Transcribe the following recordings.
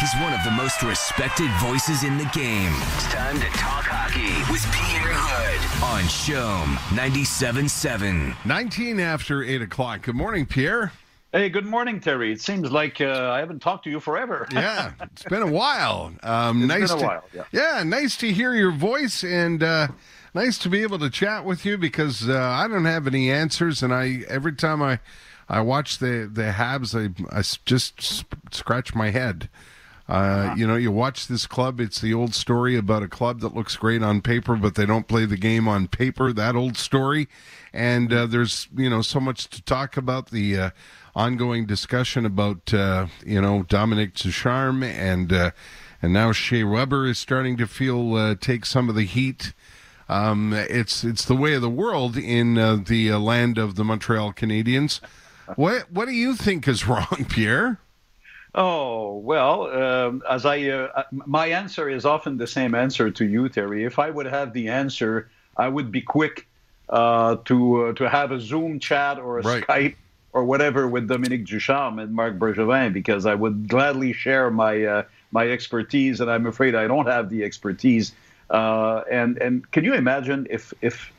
He's one of the most respected voices in the game. It's time to talk hockey with Pierre Houde on CHOM 97.7. 19 after 8 o'clock. Good morning, Pierre. Hey, good morning, Terry. It seems like uh, I haven't talked to you forever. yeah, it's been a while. Um, It's nice been a to, while, yeah. yeah, nice to hear your voice and uh, nice to be able to chat with you because uh, I don't have any answers, and I every time I I watch the the Habs, I, I just sp- scratch my head. Uh. You know, you watch this club. It's the old story about a club that looks great on paper, but they don't play the game on paper. That old story. And uh, there's you know so much to talk about. The uh, ongoing discussion about uh, you know Dominique Ducharme and uh, and now Shea Weber is starting to feel uh, take some of the heat. Um, it's it's the way of the world in the land of the Montreal Canadiens. What what do you think is wrong, Pierre? Oh well, um, as I, uh, my answer is often the same answer to you, Terry. If I would have the answer, I would be quick uh, to uh, to have a Zoom chat or a Right. Skype or whatever with Dominique Ducharme and Marc Bergevin because I would gladly share my uh, my expertise, and I'm afraid I don't have the expertise. Uh, and and can you imagine if if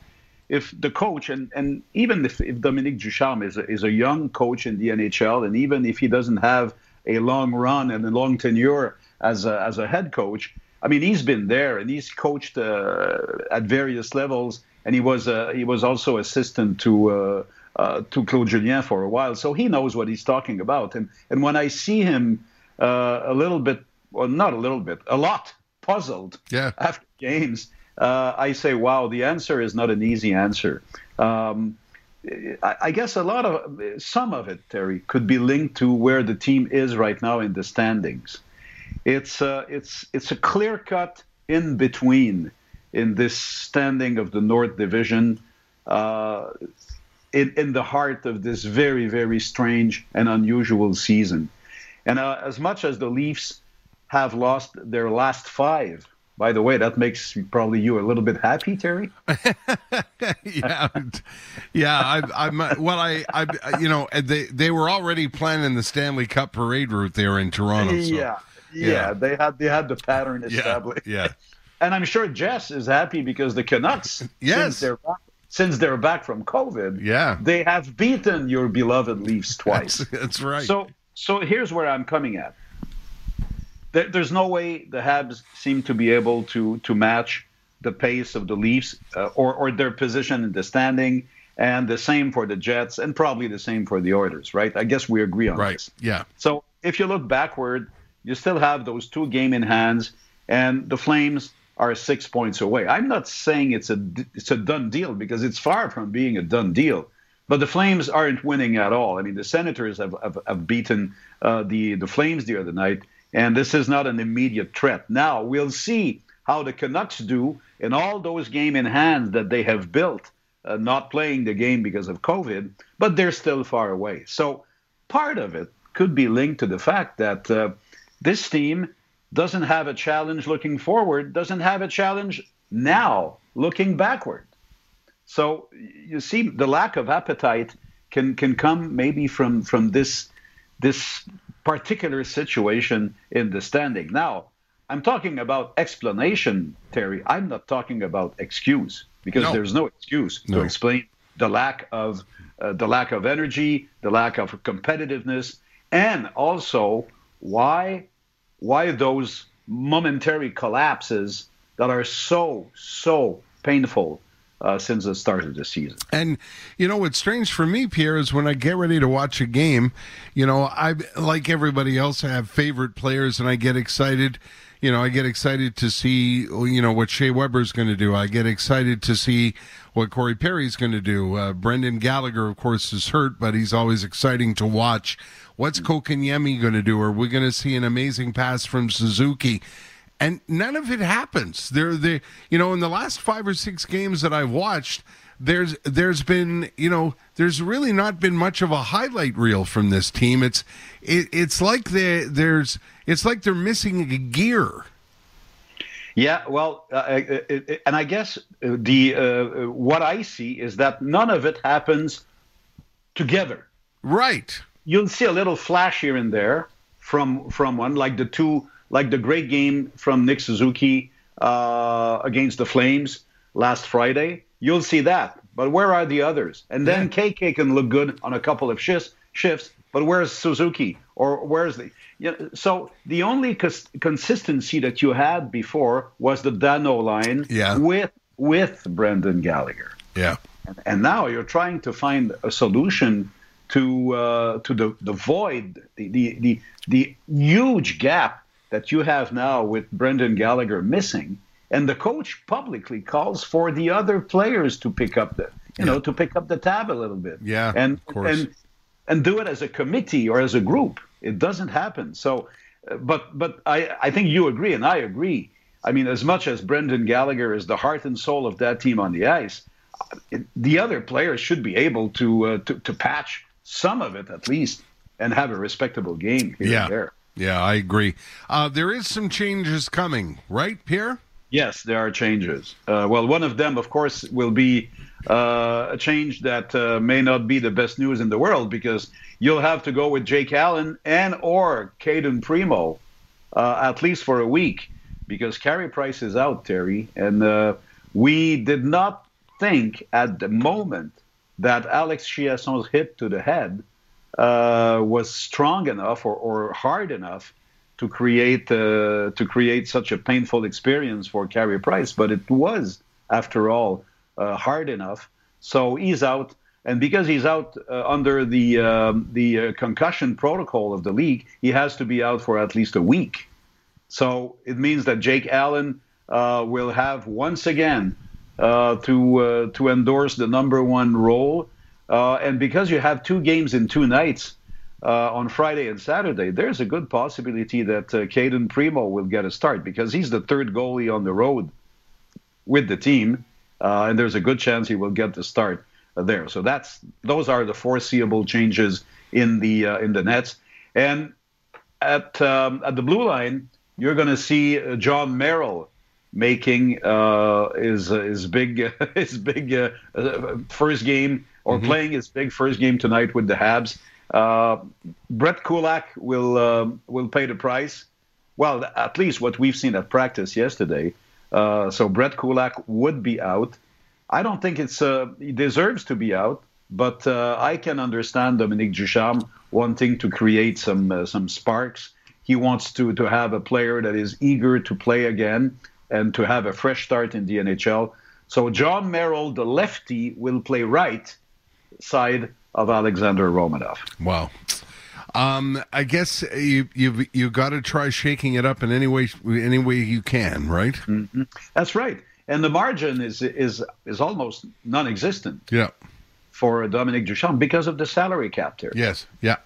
if the coach and, and even if, if Dominique Ducharme is a, is a young coach in the NHL, and even if he doesn't have a long run and a long tenure as a, as a head coach, I mean he's been there and he's coached uh, at various levels, and he was uh, he was also assistant to. Uh, uh, to Claude Julien for a while, so he knows what he's talking about. And and when I see him uh, a little bit, well, not a little bit, a lot puzzled Yeah. after games, uh, I say, wow, the answer is not an easy answer. Um, I, guess a lot of some of it, Terry, could be linked to where the team is right now in the standings. It's uh, it's it's a clear cut in between in this standing of the North Division. Uh, in, in the heart of this very, very strange and unusual season. And uh, as much as the Leafs have lost their last five, by the way, that makes probably you a little bit happy, Terry. yeah, yeah. I, I'm well. I, I, you know, they they were already planning the Stanley Cup parade route there in Toronto. So. yeah, yeah, yeah. they had they had the pattern yeah, established. yeah. And I'm sure Jess is happy because the Canucks, Yes. since they're back, since they're back from COVID, Yeah. they have beaten your beloved Leafs twice. That's, that's right. So, so here's where I'm coming at. There, there's no way the Habs seem to be able to to match the pace of the Leafs uh, or or their position in the standing, and the same for the Jets, and probably the same for the Oilers, right? I guess we agree on right. this. Yeah. So if you look backward, you still have those two game in hands, and the Flames are six points away. I'm not saying it's a it's a done deal because it's far from being a done deal. But the Flames aren't winning at all. I mean, the Senators have have, have beaten uh, the the Flames the other night, and this is not an immediate threat. Now we'll see how the Canucks do in all those game in hands that they have built, uh, not playing the game because of COVID, but they're still far away. So part of it could be linked to the fact that uh, this team doesn't have a challenge looking forward, doesn't have a challenge now looking backward. So you see, the lack of appetite can can come maybe from from this this particular situation in the standing. Now, I'm talking about explanation, Terry. I'm not talking about excuse because No. there's no excuse No. to explain the lack of uh, the lack of energy, the lack of competitiveness, and also why why those momentary collapses that are so so painful uh, since the start of the season. And you know what's strange for me, Pierre, is when I get ready to watch a game, you know, I like everybody else, I have favorite players, and I get excited. You know, I get excited to see, you know, what Shea Weber's going to do. I get excited to see what Corey Perry's going to do. Uh, Brendan Gallagher, of course, is hurt, but he's always exciting to watch. What's Kotkaniemi going to do? Are we going to see an amazing pass from Suzuki? And none of it happens. There, they, you know, in the last five or six games that I've watched, there's there's been, you know, there's really not been much of a highlight reel from this team. It's it, it's like they there's it's like they're missing a gear. Yeah, well, uh, uh, uh, and I guess the uh, what I see is that none of it happens together. Right. You'll see a little flash here and there from from one, like the two, like the great game from Nick Suzuki uh, against the Flames last Friday. You'll see that. But where are the others? And then yeah. KK can look good on a couple of shifts, shifts but where's Suzuki? Or where's the. You know, so the only cons- consistency that you had before was the Danault line yeah. with, with Brendan Gallagher. Yeah. And, and now you're trying to find a solution to uh, to the, the void, the, the, the, the huge gap that you have now with Brendan Gallagher missing and the coach publicly calls for the other players to pick up the you yeah. know to pick up the tab a little bit. Yeah and and and do it as a committee or as a group. It doesn't happen. So but but i i think you agree and i agree. I mean as much as brendan gallagher is the heart and soul of that team on the ice the other players should be able to, uh, to to patch some of it at least and have a respectable game here yeah. and there yeah, I agree. Uh, there is some changes coming, right, Pierre? Yes, there are changes. Uh, well, one of them, of course, will be uh, a change that uh, may not be the best news in the world because you'll have to go with Jake Allen and or Cayden Primeau uh, at least for a week because Carey Price is out, Terry, and uh, we did not think at the moment that Alex Chiasson's hit to the head uh, was strong enough or, or hard enough to create uh, to create such a painful experience for Carey Price, but it was, after all, uh, hard enough. So he's out, and because he's out uh, under the um, the uh, concussion protocol of the league, he has to be out for at least a week. So it means that Jake Allen uh, will have once again to to endorse the number one role, and because you have two games in two nights uh, on Friday and Saturday, there's a good possibility that uh, Cayden Primeau will get a start because he's the third goalie on the road with the team, uh, and there's a good chance he will get the start uh, there. So that's those are the foreseeable changes in the uh, in the nets. And at um, at the blue line, you're going to see uh, Jon Merrill making uh, his his big his big first game or mm-hmm. playing his big first game tonight with the Habs. Uh, Brett Kulak will uh, will pay the price. Well, at least what we've seen at practice yesterday. Uh, so Brett Kulak would be out. I don't think it's uh, he deserves to be out, but uh, I can understand Dominique Ducharme wanting to create some uh, some sparks. He wants to to have a player that is eager to play again and to have a fresh start in the NHL. So Jon Merrill, the lefty, will play right side of Alexander Romanov. Wow. Um, I guess you you've you got to try shaking it up in any way any way you can, right? Mm-hmm. That's right. And the margin is is is almost non-existent. Yeah. For Dominique Ducharme because of the salary cap there. Yes. Yeah.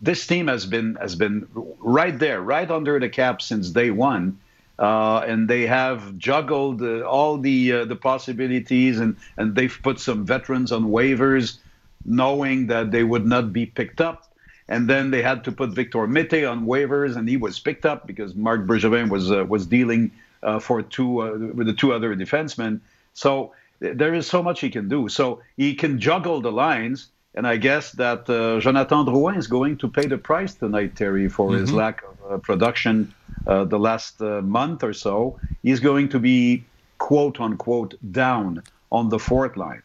This team has been has been right there, right under the cap since day one. Uh, and they have juggled uh, all the uh, the possibilities, and, and they've put some veterans on waivers knowing that they would not be picked up. And then they had to put Victor Mete on waivers, and he was picked up because Marc Bergevin was uh, was dealing uh, for two uh, with the two other defensemen. So there is so much he can do. So he can juggle the lines, and I guess that uh, Jonathan Drouin is going to pay the price tonight, Terry, for mm-hmm. his lack of production uh, the last month or so. is going to be quote unquote down on the fourth line.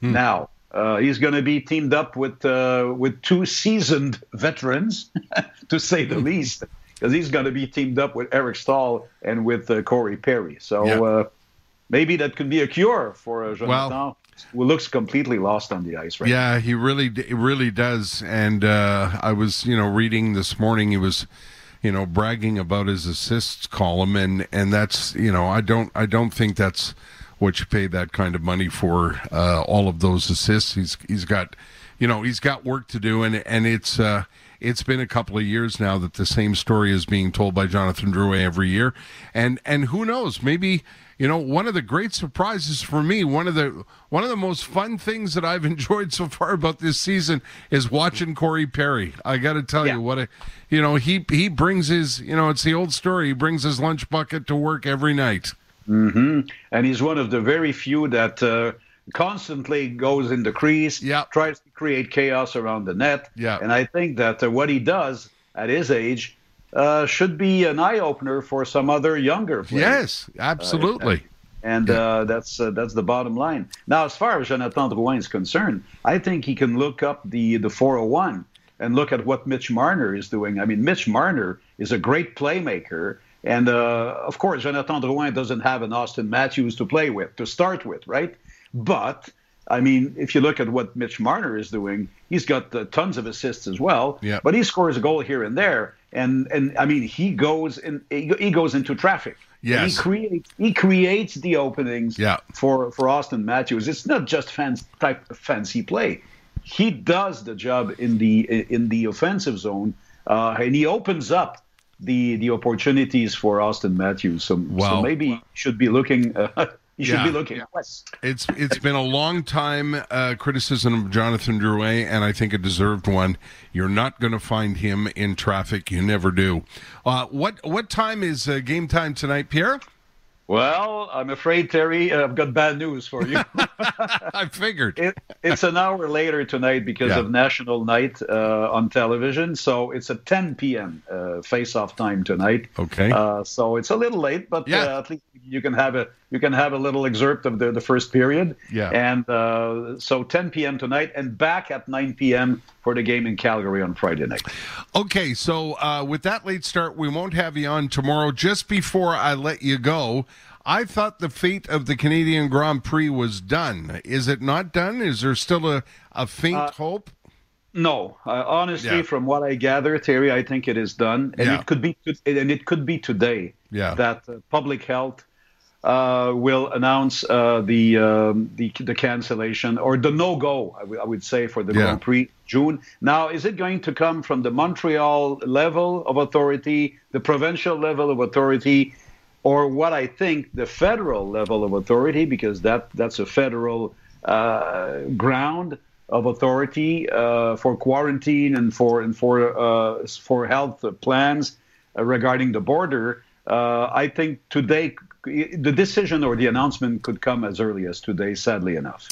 Hmm. Now uh, he's going to be teamed up with uh, with two seasoned veterans, to say the least, because he's going to be teamed up with Eric Staal and with uh, Corey Perry. So yeah. Uh, maybe that could be a cure for uh, Jonathan, well, who looks completely lost on the ice right yeah, now. he really really does. And uh, I was you know reading this morning, he was you know bragging about his assists column, and and that's you know I don't I don't think that's what you pay that kind of money for uh, all of those assists. He's he's got, you know, he's got work to do, and and it's uh, it's been a couple of years now that the same story is being told by Jonathan Drouin every year, and and who knows, maybe you know one of the great surprises for me, one of the one of the most fun things that I've enjoyed so far about this season is watching Corey Perry. I got to tell yeah. you what a, you know he he brings his you know it's the old story. He brings his lunch bucket to work every night. Mm-hmm. And he's one of the very few that uh, constantly goes in the crease, yep. tries to create chaos around the net. Yeah. And I think that uh, what he does at his age uh, should be an eye opener for some other younger players. Yes, absolutely. and uh, that's uh, that's the bottom line. Now, as far as Jonathan Drouin is concerned, I think he can look up the the 401 and look at what Mitch Marner is doing. I mean, Mitch Marner is a great playmaker, and uh, of course, Jonathan Drouin doesn't have an Auston Matthews to play with to start with, right? But I mean, if you look at what Mitch Marner is doing, he's got uh, tons of assists as well. Yeah. But he scores a goal here and there, and and I mean, he goes in he goes into traffic. Yes. he creates he creates the openings Yeah. for for Auston Matthews. It's not just fans type fancy play. He does the job in the in the offensive zone, uh, and he opens up the the opportunities for Auston Matthews. So, Wow. so maybe he should be looking. Uh, he should Yeah. be looking west. It's it's been a long time uh, criticism of Jonathan Drouin, and I think a deserved one. You're not going to find him in traffic. You never do. Uh, what what time is uh, game time tonight, Pierre? Well, I'm afraid, Terry, I've got bad news for you. I figured. it, it's an hour later tonight because Yeah. of National Night uh, on television. So it's a 10 p.m. Uh, face-off time tonight. Okay. Uh, so it's a little late, but Yeah. uh, at least you can have a you can have a little excerpt of the, the first period. Yeah. And uh, so 10 p.m. tonight, and back at 9 p.m. for the game in Calgary on Friday night. Okay, so uh, with that late start, we won't have you on tomorrow. Just before I let you go, I thought the fate of the Canadian Grand Prix was done. Is it not done? Is there still a, a faint Uh, hope? No, uh, honestly, Yeah. from what I gather, Terry, I think it is done, and Yeah. it could be, and it could be today Yeah. that uh, public health uh, will announce uh, the, um, the the cancellation or the no go. I would- would say for the. Grand Prix June. Now, is it going to come from the Montreal level of authority, the provincial level of authority, or what I think the federal level of authority? Because that that's a federal uh, ground of authority uh, for quarantine and for and for uh, for health plans uh, regarding the border. Uh, I think today the decision or the announcement could come as early as today. Sadly enough.